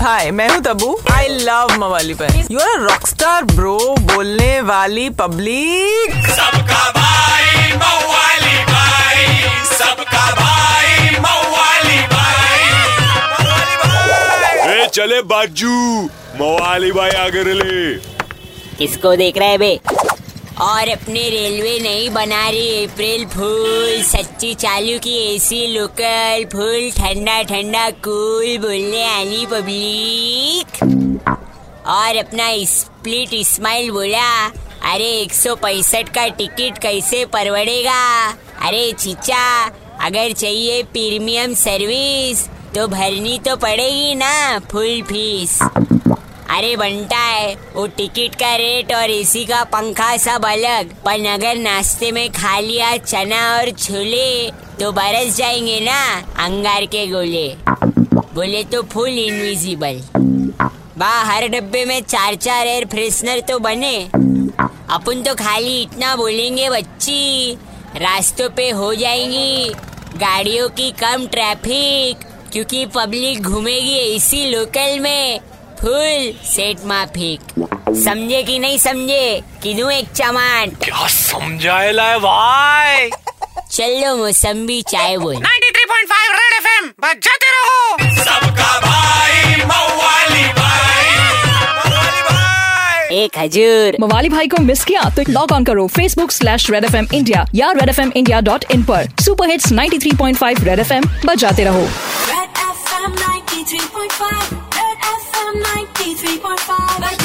हाय मैं हूँ तबू आई लव मवाली पर you are rock star bro बोलने वाली पब्लिक सबका भाई मवाली भाई। सबका भाई मवाली भाई। ए चले बाजू। मवाली भाई आगे ले किसको देख रहे हैं बे? और अपने रेलवे नहीं बना रही अप्रैल फूल, सच्ची चालू की एसी लोकल फूल, ठंडा ठंडा कूल बोलने आली पब्लिक और अपना स्प्लिट स्माइल बोला, अरे, एक सौ पैंसठ का टिकट कैसे परवड़ेगा? अरे, चिचा, अगर चाहिए प्रीमियम सर्विस तो भरनी तो पड़ेगी ना फुल फ़ीस अरे बनता है, वो टिकट का रेट और एसी का पंखा सब अलग। पर अगर नाश्ते में खा लिया चना और छोले तो बरस जाएँगे ना, अंगार के गोले। बोले तो फुल इनविजिबल बा, हर डब्बे में चार चार एयर फ्रेशनर तो बने। अपन तो खाली इतना बोलेंगे, बच्ची। रास्तों पे हो जाएँगी गाड़ियों की कम ट्रैफ़िक क्योंकि पब्लिक घूमेगी एसी लोकल में। फुल सेट माफिक समझे कि नहीं समझे? किनू एक चमान। क्या समझाएला है भाई? चलो मौसम्बी चाय बोल। 93.5 रेड एफएम बजाते रहो। सबका भाई मवाली भाई। मवाली भाई। एक हजूर। मवाली भाई को मिस किया तो लॉग ऑन करो Facebook slash red F M India या red F M India dot in पर। Super hits 93.5 red F M बजाते रहो। Red FM 93.5 93.5.